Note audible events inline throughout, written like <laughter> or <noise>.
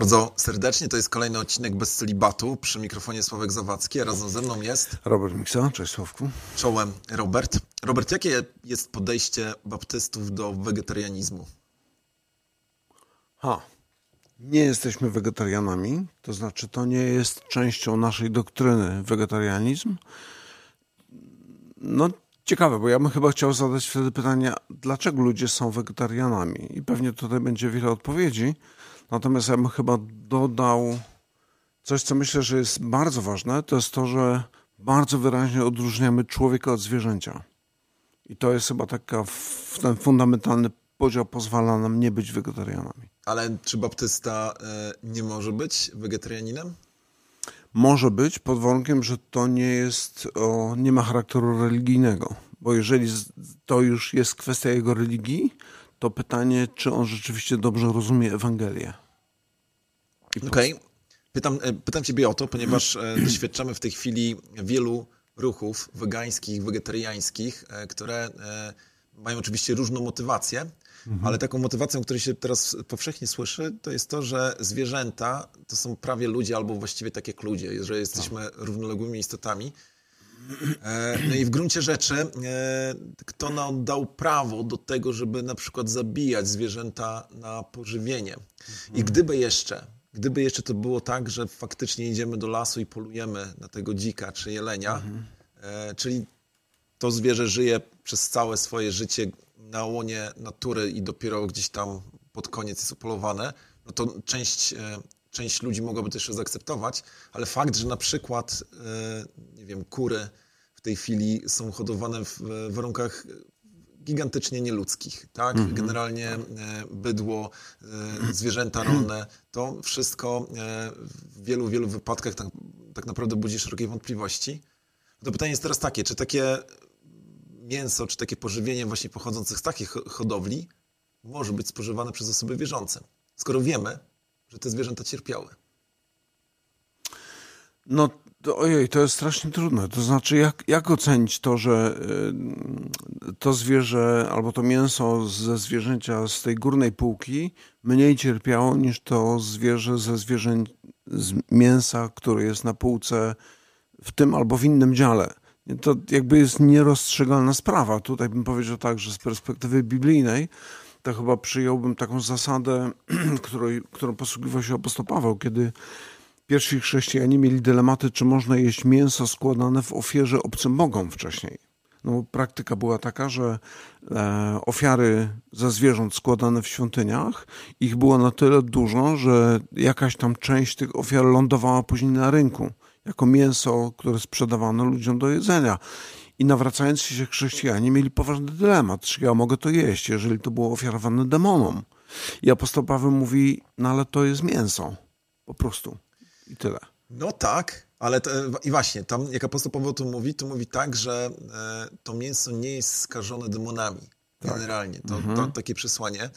bardzo serdecznie. To jest kolejny odcinek bez celibatu przy mikrofonie Sławek Zawadzki, a razem ze mną jest... Robert Miksa, cześć Sławku. Czołem Robert. Robert, jakie jest podejście baptystów do wegetarianizmu? Ha, nie jesteśmy wegetarianami, to znaczy to nie jest częścią naszej doktryny wegetarianizm. No ciekawe, bo ja bym chyba chciał zadać wtedy pytanie, dlaczego ludzie są wegetarianami? I pewnie tutaj będzie wiele odpowiedzi. Natomiast ja bym chyba dodał coś, co myślę, że jest bardzo ważne, to jest to, że bardzo wyraźnie odróżniamy człowieka od zwierzęcia. I to jest chyba taka, ten fundamentalny podział pozwala nam nie być wegetarianami. Ale czy baptysta e, nie może być wegetarianinem? Może być, pod warunkiem, że to nie jest, o, nie ma charakteru religijnego. Bo jeżeli to już jest kwestia jego religii, to pytanie, czy on rzeczywiście dobrze rozumie Ewangelię. Okej. Okay. Pytam, e, pytam ciebie o to, ponieważ e, <clears throat> doświadczamy w tej chwili wielu ruchów wegańskich, wegetariańskich, e, które mają oczywiście różną motywację, mhm. ale taką motywacją, której się teraz powszechnie słyszy, to jest to, że zwierzęta to są prawie ludzie, albo właściwie tak jak ludzie, że jesteśmy tak. równoległymi istotami. E, no i w gruncie rzeczy, e, kto nam dał prawo do tego, żeby na przykład zabijać zwierzęta na pożywienie? I mhm. gdyby jeszcze, gdyby jeszcze to było tak, że faktycznie idziemy do lasu i polujemy na tego dzika czy jelenia, mhm. E, czyli to zwierzę żyje przez całe swoje życie na łonie natury i dopiero gdzieś tam pod koniec jest upolowane, no to część część ludzi mogłaby też zaakceptować, ale fakt, że na przykład, nie wiem, kury w tej chwili są hodowane w warunkach gigantycznie nieludzkich, tak? Mm -hmm. Generalnie e, bydło, e, zwierzęta rolne, to wszystko w wielu, wielu wypadkach tak, tak naprawdę budzi szerokie wątpliwości. To pytanie jest teraz takie, czy takie mięso, czy takie pożywienie właśnie pochodzące z takich hodowli może być spożywane przez osoby wierzące? Skoro wiemy, że te zwierzęta cierpiały. No, to, ojej, to jest strasznie trudne. To znaczy, jak, jak ocenić to, że y, to zwierzę albo to mięso ze zwierzęcia z tej górnej półki mniej cierpiało niż to zwierzę ze zwierzę z mięsa, które jest na półce w tym albo w innym dziale. To jakby jest nierozstrzygalna sprawa. Tutaj bym powiedział tak, że z perspektywy biblijnej to chyba przyjąłbym taką zasadę, <clears throat> której, którą posługiwał się apostoł Paweł, kiedy pierwsi chrześcijanie mieli dylematy, czy można jeść mięso składane w ofierze obcym bogom wcześniej. No, praktyka była taka, że e, ofiary za zwierząt składane w świątyniach, ich było na tyle dużo, że jakaś tam część tych ofiar lądowała później na rynku, jako mięso, które sprzedawano ludziom do jedzenia. I nawracając się chrześcijanie mieli poważny dylemat, czy ja mogę to jeść, jeżeli to było ofiarowane demonom. I apostoł Paweł mówi, no ale to jest mięso. Po prostu. I tyle. No tak, ale to, i właśnie, tam jak apostoł Paweł to mówi, to mówi tak, że e, to mięso nie jest skażone demonami. Tak. Generalnie. To, mhm. to, takie przesłanie.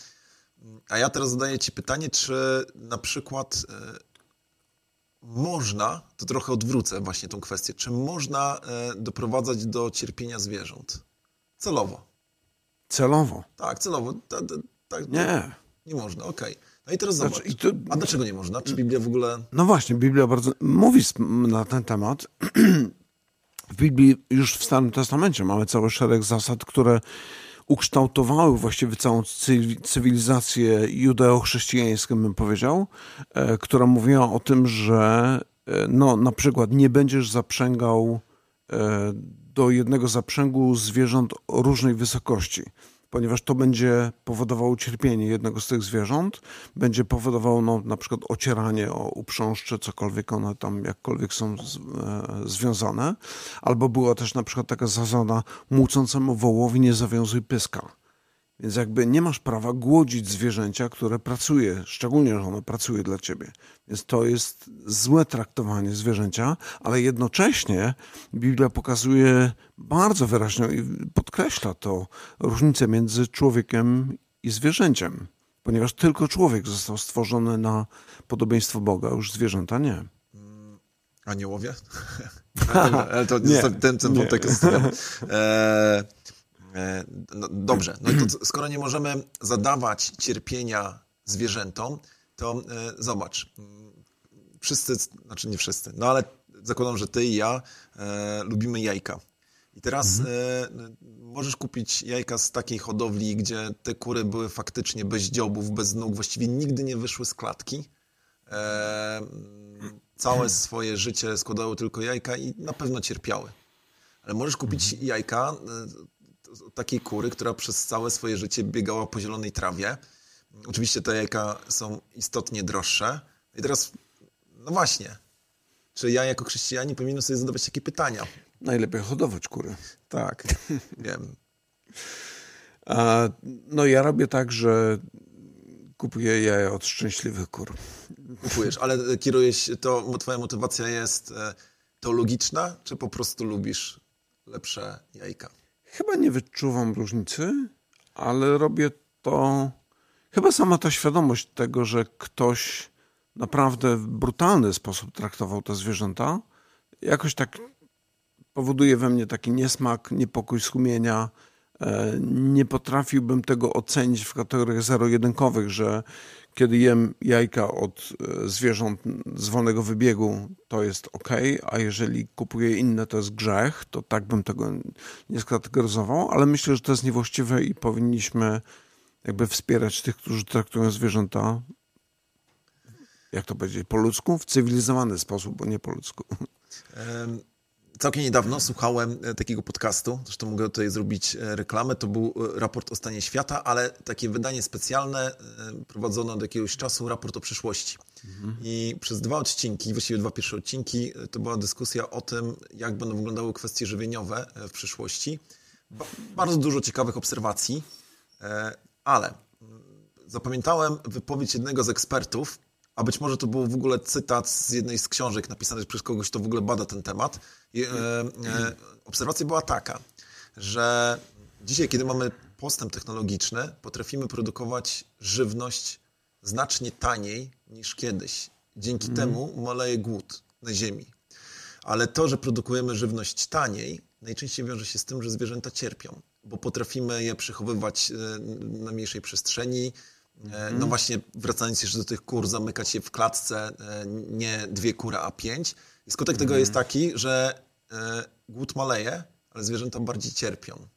A ja teraz zadaję ci pytanie, czy na przykład e, można, to trochę odwrócę właśnie tą kwestię, czy można e, doprowadzać do cierpienia zwierząt? Celowo. Celowo? Tak, celowo. Tak, nie. Nie można, okej. Okay. No i teraz znaczy, zobacz. To... A dlaczego nie można? Czy Biblia w ogóle... No właśnie, Biblia bardzo mówi na ten temat. <clears throat> w Biblii już w Starym Testamencie mamy cały szereg zasad, które ukształtowały właściwie całą cywilizację judeo-chrześcijańską, bym powiedział, e, która mówiła o tym, że e, no, na przykład nie będziesz zaprzęgał e, do jednego zaprzęgu zwierząt o różnej wysokości ponieważ to będzie powodowało cierpienie jednego z tych zwierząt, będzie powodowało no, na przykład ocieranie o uprzążcze, cokolwiek one tam jakkolwiek są z, e, związane. Albo była też na przykład taka zasada młócącemu wołowi nie zawiązuj pyska. Więc jakby nie masz prawa głodzić zwierzęcia, które pracuje, szczególnie, że ono pracuje dla ciebie. Więc to jest złe traktowanie zwierzęcia, ale jednocześnie Biblia pokazuje bardzo wyraźnie i podkreśla to różnicę między człowiekiem i zwierzęciem, ponieważ tylko człowiek został stworzony na podobieństwo Boga, już zwierzęta nie. Aniołowie? <laughs> ale to nie, ten, ten wątek jest... <laughs> E, no, dobrze, no to skoro nie możemy zadawać cierpienia zwierzętom, to e, zobacz. Wszyscy, znaczy nie wszyscy, no ale zakładam, że ty i ja e, lubimy jajka. I teraz mhm. e, możesz kupić jajka z takiej hodowli, gdzie te kury były faktycznie bez dziobów, bez nóg, właściwie nigdy nie wyszły z klatki. E, całe swoje życie składały tylko jajka i na pewno cierpiały. Ale możesz kupić mhm. jajka e, takiej kury, która przez całe swoje życie biegała po zielonej trawie. Oczywiście te jajka są istotnie droższe. I teraz, no właśnie, czy ja jako chrześcijanin powinienem sobie zadawać takie pytania? Najlepiej hodować kury. Tak, <laughs> wiem. A, no ja robię tak, że kupuję jaja od szczęśliwych kur. Kupujesz, ale kierujesz, to twoja motywacja jest e, teologiczna, czy po prostu lubisz lepsze jajka? Chyba nie wyczuwam różnicy, ale robię to... Chyba sama ta świadomość tego, że ktoś naprawdę w brutalny sposób traktował te zwierzęta, jakoś tak powoduje we mnie taki niesmak, niepokój sumienia. E, nie potrafiłbym tego ocenić w kategoriach zero-jedynkowych, że kiedy jem jajka od e, zwierząt z wolnego wybiegu, to jest ok, a jeżeli kupuję inne, to jest grzech, to tak bym tego nie skategoryzował, ale myślę, że to jest niewłaściwe i powinniśmy jakby wspierać tych, którzy traktują zwierzęta jak to powiedzieć, po ludzku? W cywilizowany sposób, bo nie po ludzku. Całkiem niedawno słuchałem e, takiego podcastu, zresztą mogę tutaj zrobić e, reklamę, to był e, raport o stanie świata, ale takie wydanie specjalne prowadzono od jakiegoś czasu, raport o przyszłości. Mhm. I przez dwa odcinki, właściwie dwa pierwsze odcinki, to była dyskusja o tym, jak będą wyglądały kwestie żywieniowe w przyszłości. Bardzo dużo ciekawych obserwacji, ale mm, zapamiętałem wypowiedź jednego z ekspertów, a być może to był w ogóle cytat z jednej z książek napisanych przez kogoś, kto w ogóle bada ten temat. I, e, e, obserwacja była taka, że dzisiaj, kiedy mamy postęp technologiczny, potrafimy produkować żywność znacznie taniej niż kiedyś. Dzięki mm. temu maleje głód na Ziemi. Ale to, że produkujemy żywność taniej, najczęściej wiąże się z tym, że zwierzęta cierpią, bo potrafimy je przechowywać e, na mniejszej przestrzeni, E, no właśnie, wracając jeszcze do tych kur, zamykać je w klatce, e, nie dwie kury, a pięć. I skutek tego jest taki, że e, głód maleje, ale zwierzęta bardziej cierpią.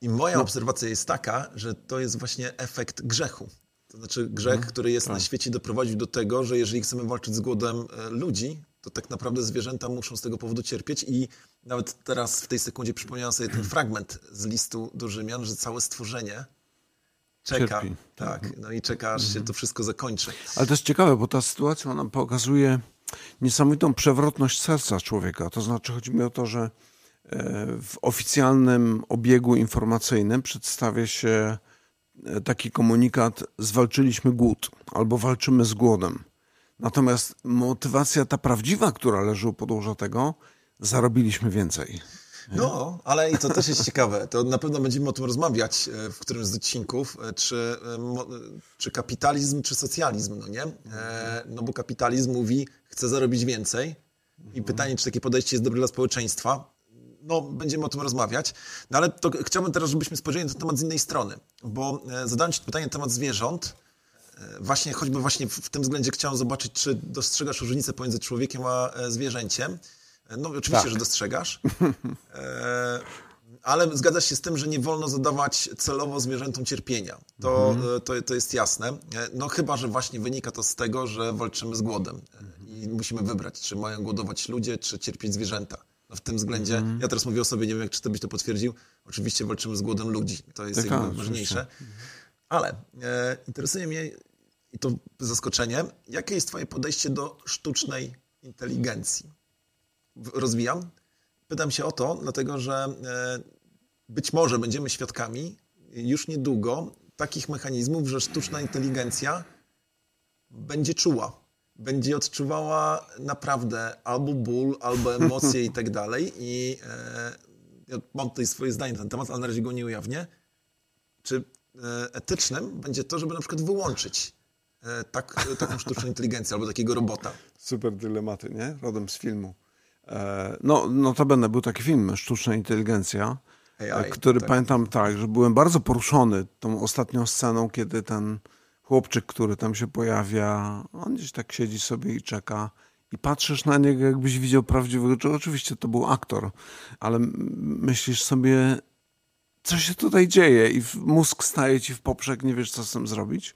I moja no. obserwacja jest taka, że to jest właśnie efekt grzechu. To znaczy grzech, mhm. który jest tak. na świecie doprowadził do tego, że jeżeli chcemy walczyć z głodem ludzi, to tak naprawdę zwierzęta muszą z tego powodu cierpieć i nawet teraz w tej sekundzie przypomniałem sobie ten fragment z listu do Rzymian, że całe stworzenie czeka. Cierpi. Tak, no i czeka, aż się to wszystko zakończy. Ale to jest ciekawe, bo ta sytuacja nam pokazuje niesamowitą przewrotność serca człowieka. To znaczy, chodzi mi o to, że e, w oficjalnym obiegu informacyjnym przedstawia się e, taki komunikat: zwalczyliśmy głód albo walczymy z głodem. Natomiast motywacja ta prawdziwa, która leży u podłoża tego, zarobiliśmy więcej. No, ale i to też jest ciekawe. To na pewno będziemy o tym rozmawiać e, w którymś z odcinków, e, czy, e, czy kapitalizm, czy socjalizm, no nie? No bo kapitalizm mówi, chce zarobić więcej i pytanie, czy takie podejście jest dobre dla społeczeństwa. No, będziemy o tym rozmawiać. No ale to chciałbym teraz, żebyśmy spojrzeli na ten temat z innej strony, bo zadałem Ci pytanie na temat zwierząt, właśnie choćby właśnie w tym względzie chciałem zobaczyć, czy dostrzegasz różnicę pomiędzy człowiekiem a zwierzęciem. No oczywiście, tak. że dostrzegasz. <laughs> E, ale zgadzasz się z tym, że nie wolno zadawać celowo zwierzętom cierpienia. To, mhm. E, to, to jest jasne. E, no chyba, że właśnie wynika to z tego, że walczymy z głodem i musimy wybrać, czy mają głodować ludzie, czy cierpieć zwierzęta. No w tym względzie, mhm. ja teraz mówię o sobie, nie wiem, jak czy ty byś to potwierdził, oczywiście walczymy z głodem ludzi. To jest tak, jakby ważniejsze. Ale e, interesuje mnie, i to zaskoczenie, jakie jest twoje podejście do sztucznej inteligencji? Rozwijam. Pytam się o to, dlatego że e, być może będziemy świadkami już niedługo takich mechanizmów, że sztuczna inteligencja będzie czuła. Będzie odczuwała naprawdę albo ból, albo emocje i tak dalej. I e, ja mam tutaj swoje zdanie na ten temat, ale na razie go nie ujawnię. Czy e, etycznym będzie to, żeby na przykład wyłączyć tak, taką sztuczną inteligencję albo takiego robota? Super dylematy, nie? Rodem z filmu. E, no, no to będę był taki film, Sztuczna Inteligencja, AI, który tak. pamiętam tak, że byłem bardzo poruszony tą ostatnią sceną, kiedy ten chłopczyk, który tam się pojawia, on gdzieś tak siedzi sobie i czeka. I patrzysz na niego, jakbyś widział prawdziwego. Oczywiście to był aktor, ale myślisz sobie, co się tutaj dzieje, i mózg staje ci w poprzek, nie wiesz, co z tym zrobić.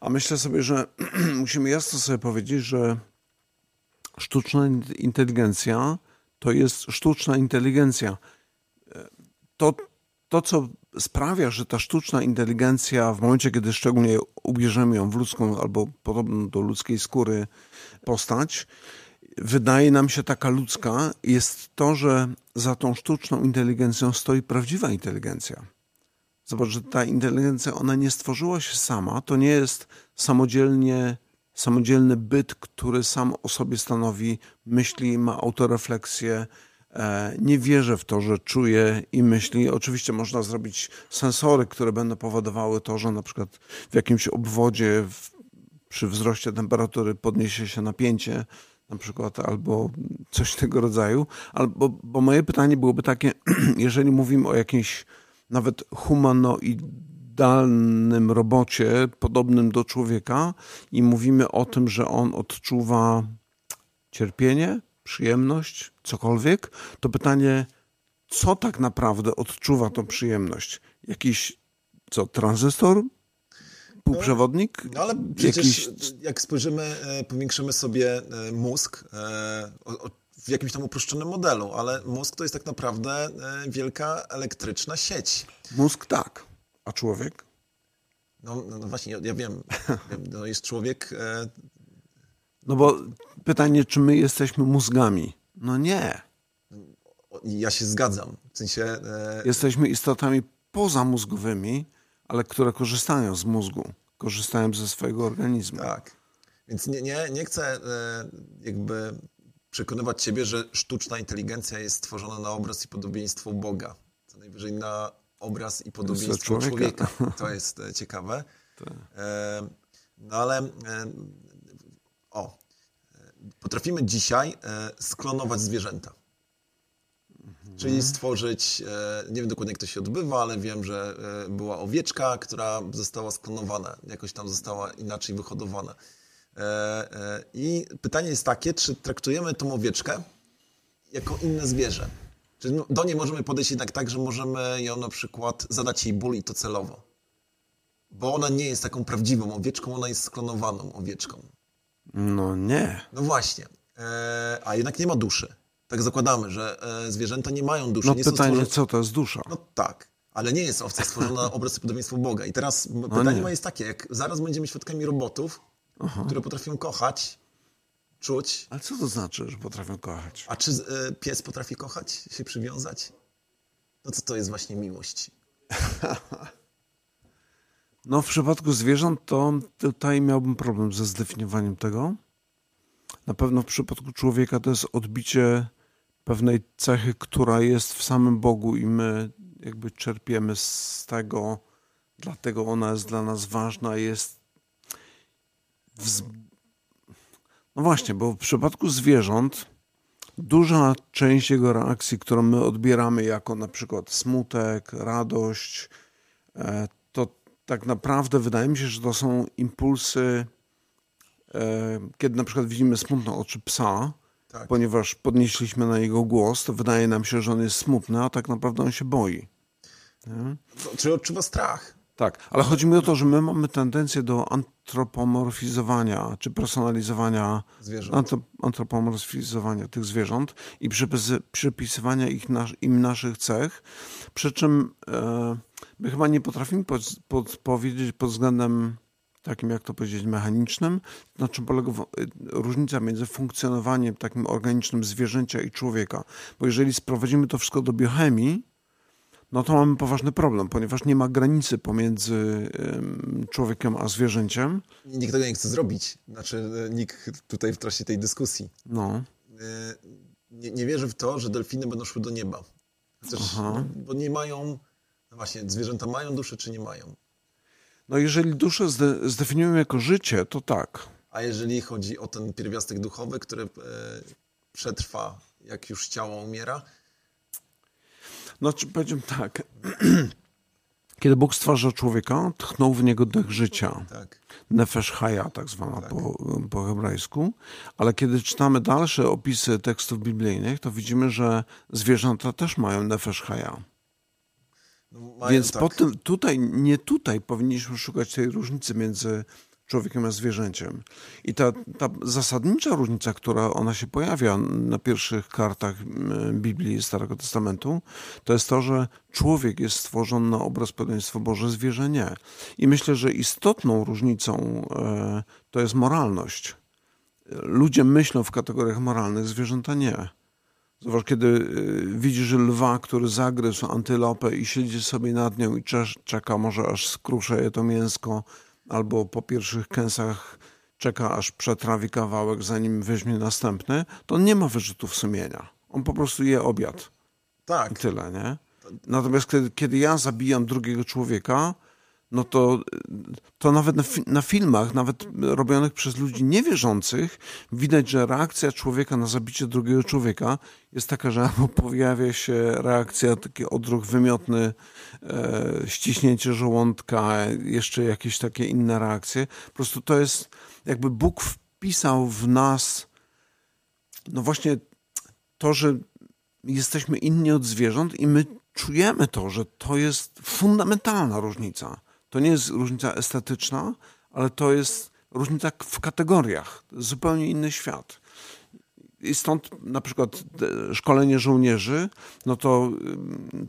A myślę sobie, że <clears throat> musimy jasno sobie powiedzieć, że sztuczna inteligencja to jest sztuczna inteligencja. To, to, co sprawia, że ta sztuczna inteligencja w momencie, kiedy szczególnie ubierzemy ją w ludzką albo podobną do ludzkiej skóry postać, wydaje nam się taka ludzka, jest to, że za tą sztuczną inteligencją stoi prawdziwa inteligencja. Zobacz, że ta inteligencja, ona nie stworzyła się sama, to nie jest samodzielnie, samodzielny byt, który sam o sobie stanowi, myśli, ma autorefleksję, e, nie wierzę w to, że czuje i myśli. Oczywiście można zrobić sensory, które będą powodowały to, że na przykład w jakimś obwodzie przy wzroście temperatury podniesie się napięcie, na przykład, albo coś tego rodzaju. Albo, bo moje pytanie byłoby takie, <clears throat> jeżeli mówimy o jakiejś nawet humanoidalnym robocie, podobnym do człowieka, i mówimy o tym, że on odczuwa cierpienie, przyjemność, cokolwiek, to pytanie, co tak naprawdę odczuwa tą przyjemność? Jakiś, co, tranzystor? Półprzewodnik? No, no ale przecież Jakiś... jak spojrzymy, e, powiększymy sobie e, mózg, e, w jakimś tam uproszczonym modelu, ale mózg to jest tak naprawdę wielka elektryczna sieć. Mózg tak, a człowiek? No, no, no właśnie, ja, wiem, no jest człowiek... E... No bo pytanie, czy my jesteśmy mózgami? No nie. Ja się zgadzam. W sensie... E... Jesteśmy istotami pozamózgowymi, ale które korzystają z mózgu, korzystają ze swojego organizmu. Tak. Więc nie, nie, nie chcę e, jakby przekonywać ciebie, że sztuczna inteligencja jest stworzona na obraz i podobieństwo Boga. Co najwyżej na obraz i podobieństwo człowieka. człowieka. <laughs> To jest e, ciekawe. Tak. E, no ale e, o, potrafimy dzisiaj sklonować zwierzęta. Mhm. Czyli stworzyć, nie wiem dokładnie jak to się odbywa, ale wiem, że była owieczka, która została sklonowana, jakoś tam została inaczej wyhodowana. I pytanie jest takie, czy traktujemy tą owieczkę jako inne zwierzę? Czy do niej możemy podejść jednak tak, że możemy ją na przykład zadać jej ból i to celowo? Bo ona nie jest taką prawdziwą owieczką, ona jest sklonowaną owieczką. No nie. No właśnie. E, a jednak nie ma duszy. Tak zakładamy, że zwierzęta nie mają duszy. No nie pytanie, stworzone... co to jest dusza? No tak. Ale nie jest owca stworzona na obraz i podobieństwo Boga. I teraz no pytanie nie. jest takie, jak zaraz będziemy świadkami robotów, Aha. które potrafią kochać, czuć. Ale co to znaczy, że potrafią kochać? A czy y, pies potrafi kochać, się przywiązać? No co to jest właśnie miłość? <laughs> no w przypadku zwierząt to tutaj miałbym problem ze zdefiniowaniem tego. Na pewno w przypadku człowieka to jest odbicie pewnej cechy, która jest w samym Bogu i my jakby czerpiemy z tego, dlatego ona jest dla nas ważna, jest no właśnie, bo w przypadku zwierząt duża część jego reakcji, którą my odbieramy jako na przykład smutek, radość, e, to tak naprawdę wydaje mi się, że to są impulsy, e, kiedy na przykład widzimy smutne oczy psa, tak. ponieważ podnieśliśmy na jego głos, to wydaje nam się, że on jest smutny, a tak naprawdę on się boi. Nie? Czy odczuwa strach? Tak, ale chodzi mi o to, że my mamy tendencję do antropomorfizowania czy personalizowania zwierząt. antropomorfizowania tych zwierząt i przypisywania ich im naszych cech, przy czym e, my chyba nie potrafimy pod, pod, powiedzieć pod względem takim, jak to powiedzieć, mechanicznym, na czym polega różnica między funkcjonowaniem takim organicznym zwierzęcia i człowieka. Bo jeżeli sprowadzimy to wszystko do biochemii, no to mamy poważny problem, ponieważ nie ma granicy pomiędzy człowiekiem a zwierzęciem. Nikt tego nie chce zrobić. Znaczy, e, nikt tutaj w trakcie tej dyskusji. No. E, nie, nie wierzy w to, że delfiny będą szły do nieba. Chociaż, bo nie mają, no właśnie, zwierzęta mają duszę, czy nie mają? No jeżeli duszę zde, zdefiniujemy jako życie, to tak. A jeżeli chodzi o ten pierwiastek duchowy, który e, przetrwa, jak już ciało umiera, no, powiedziałem tak. <clears throat> Kiedy Bóg stwarza człowieka, tchnął w niego dech życia. Tak. Nefesh haya, tak zwana tak. Po, po hebrajsku. Ale kiedy czytamy dalsze opisy tekstów biblijnych, to widzimy, że zwierzęta też mają nefesh haya. No, mają, Więc tak. tym, tutaj, nie tutaj powinniśmy szukać tej różnicy między człowiekiem a zwierzęciem. I ta, ta zasadnicza różnica, która ona się pojawia na pierwszych kartach Biblii Starego Testamentu, to jest to, że człowiek jest stworzony na obraz podobieństwa Boże, zwierzę nie. I myślę, że istotną różnicą e, to jest moralność. Ludzie myślą w kategoriach moralnych, zwierzęta nie. Zobacz, kiedy e, widzisz lwa, który zagryzł antylopę i siedzi sobie nad nią i czeka, może aż skrusze je to mięsko, albo po pierwszych kęsach czeka, aż przetrawi kawałek, zanim weźmie następny, to nie ma wyrzutów sumienia. On po prostu je obiad. Tak. I tyle, nie? Natomiast kiedy, kiedy ja zabijam drugiego człowieka, no to, to nawet na, na, filmach, nawet robionych przez ludzi niewierzących, widać, że reakcja człowieka na zabicie drugiego człowieka jest taka, że albo pojawia się reakcja, taki odruch wymiotny, e, ściśnięcie żołądka, jeszcze jakieś takie inne reakcje. Po prostu to jest, jakby Bóg wpisał w nas, no właśnie to, że jesteśmy inni od zwierząt i my czujemy to, że to jest fundamentalna różnica to nie jest różnica estetyczna, ale to jest różnica w kategoriach. Zupełnie inny świat. I stąd na przykład szkolenie żołnierzy, no to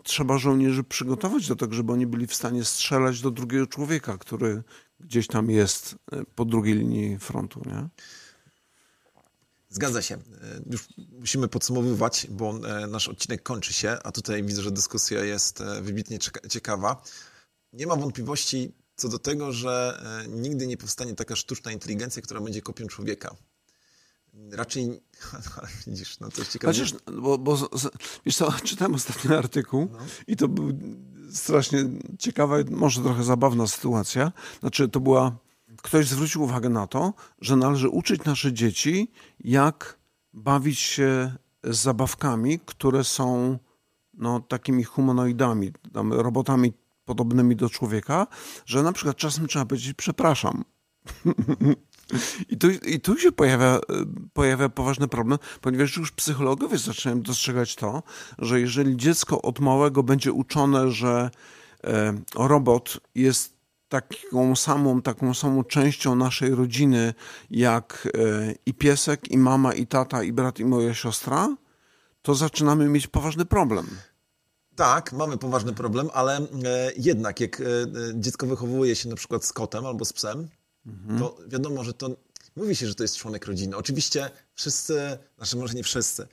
trzeba żołnierzy przygotować do tego, żeby oni byli w stanie strzelać do drugiego człowieka, który gdzieś tam jest e, po drugiej linii frontu. Nie? Zgadza się. E, już musimy podsumowywać, bo e, nasz odcinek kończy się, a tutaj widzę, że dyskusja jest wybitnie ciekawa nie ma wątpliwości co do tego, że e, nigdy nie powstanie taka sztuczna inteligencja, która będzie kopią człowieka. Raczej, <laughs> widzisz, no to jest ciekawe. Chociaż, bo, bo wiesz co, <laughs> czytałem ostatni artykuł no. i to był strasznie ciekawa, może trochę zabawna sytuacja. Znaczy, to była, ktoś zwrócił uwagę na to, że należy uczyć nasze dzieci, jak bawić się z zabawkami, które są no, takimi humanoidami, tam, robotami podobnymi do człowieka, że na przykład czasem trzeba powiedzieć przepraszam. <laughs> I tu, I tu się pojawia, pojawia poważny problem, ponieważ już psychologowie zaczynają dostrzegać to, że jeżeli dziecko od małego będzie uczone, że e, robot jest taką samą, taką samą częścią naszej rodziny, jak e, i piesek, i mama, i tata, i brat, i moja siostra, to zaczynamy mieć poważny problem. Tak, mamy poważny problem, ale e, jednak jak e, dziecko wychowuje się na przykład z kotem albo z psem, mhm. to wiadomo, że to mówi się, że to jest członek rodziny. Oczywiście wszyscy, znaczy może nie wszyscy,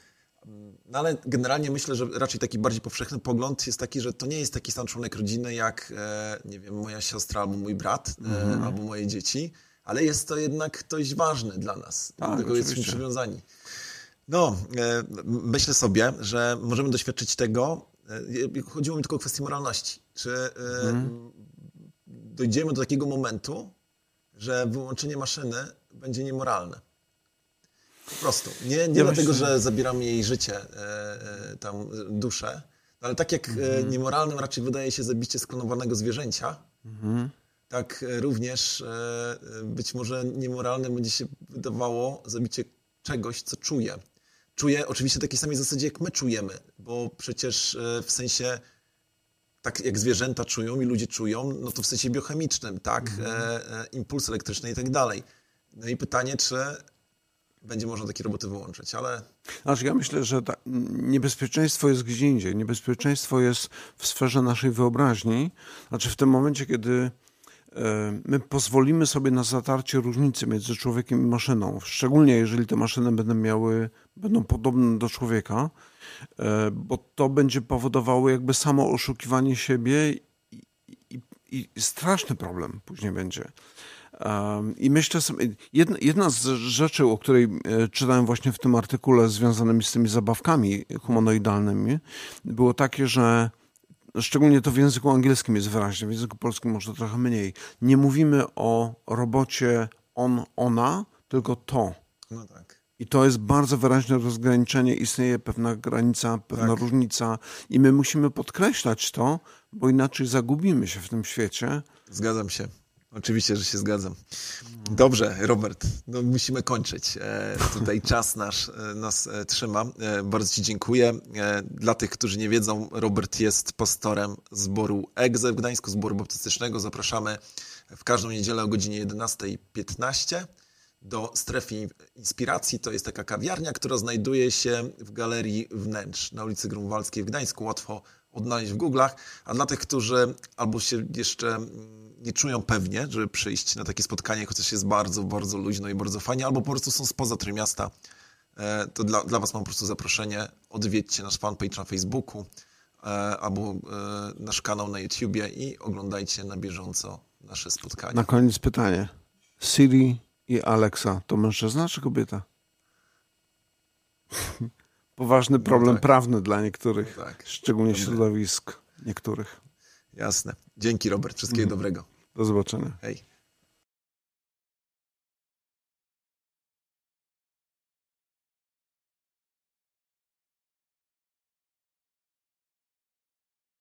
no ale generalnie myślę, że raczej taki bardziej powszechny pogląd jest taki, że to nie jest taki sam członek rodziny jak, e, nie wiem, moja siostra albo mój brat, mhm. albo moje dzieci, ale jest to jednak ktoś ważny dla nas. Tak, do tego jesteśmy przywiązani. No, myślę sobie, że możemy doświadczyć tego, E, chodziło mi tylko o kwestię moralności. Czy hmm. dojdziemy do takiego momentu, że wyłączenie maszyny będzie niemoralne? Po prostu. Nie, nie ja dlatego, myślę... że zabieramy jej życie, e, tam duszę, ale tak jak hmm. niemoralnym raczej wydaje się zabicie sklonowanego zwierzęcia, hmm. tak również być może niemoralnym będzie się wydawało zabicie czegoś, co czuje czuje oczywiście takiej samej zasadzie, jak my czujemy, bo przecież e, w sensie tak jak zwierzęta czują i ludzie czują, no to w sensie biochemicznym, tak, mhm. e, e, impuls elektryczny i tak dalej. No i pytanie, czy będzie można takie roboty wyłączyć, ale... Znaczy ja myślę, że ta, niebezpieczeństwo jest gdzie indziej. Niebezpieczeństwo jest w sferze naszej wyobraźni. Znaczy w tym momencie, kiedy my pozwolimy sobie na zatarcie różnicy między człowiekiem i maszyną, szczególnie jeżeli te maszyny będą miały, będą podobne do człowieka, e, bo to będzie powodowało jakby samo oszukiwanie siebie i, i, i straszny problem później będzie. I myślę sobie, jedna, jedna, z rzeczy, o której e, czytałem właśnie w tym artykule związanymi z tymi zabawkami humanoidalnymi, było takie, że szczególnie to w języku angielskim jest wyraźne, w języku polskim może trochę mniej. Nie mówimy o robocie on, ona, tylko to. No tak. I to jest bardzo wyraźne rozgraniczenie, istnieje pewna granica, pewna Tak. różnica i my musimy podkreślać to, bo inaczej zagubimy się w tym świecie. Zgadzam się. Oczywiście, że się zgadzam. Dobrze, Robert, no musimy kończyć. E, tutaj <laughs> czas nasz e, nas e, trzyma. E, bardzo Ci dziękuję. E, dla tych, którzy nie wiedzą, Robert jest pastorem zboru EGZE w Gdańsku, zboru baptystycznego. Zapraszamy w każdą niedzielę o godzinie 11.15 do strefy inspiracji. To jest taka kawiarnia, która znajduje się w galerii wnętrz na ulicy Grunwaldzkiej w Gdańsku. Łatwo odnaleźć w Google'ach. A dla tych, którzy albo się jeszcze mm, nie czują pewnie, żeby przyjść na takie spotkanie, chociaż jest bardzo, bardzo luźno i bardzo fajnie, albo po prostu są spoza Trójmiasta, e, to dla, dla Was mam po prostu zaproszenie. Odwiedźcie nasz fanpage na Facebooku e, albo e, nasz kanał na YouTubie i oglądajcie na bieżąco nasze spotkania. Na koniec pytanie. Siri i Alexa to mężczyzna czy kobieta? <laughs> Poważny problem tak. prawny dla niektórych, Tak. szczególnie środowisk niektórych. Jasne. Dzięki, Robert. Wszystkiego dobrego. Do zobaczenia. Hej.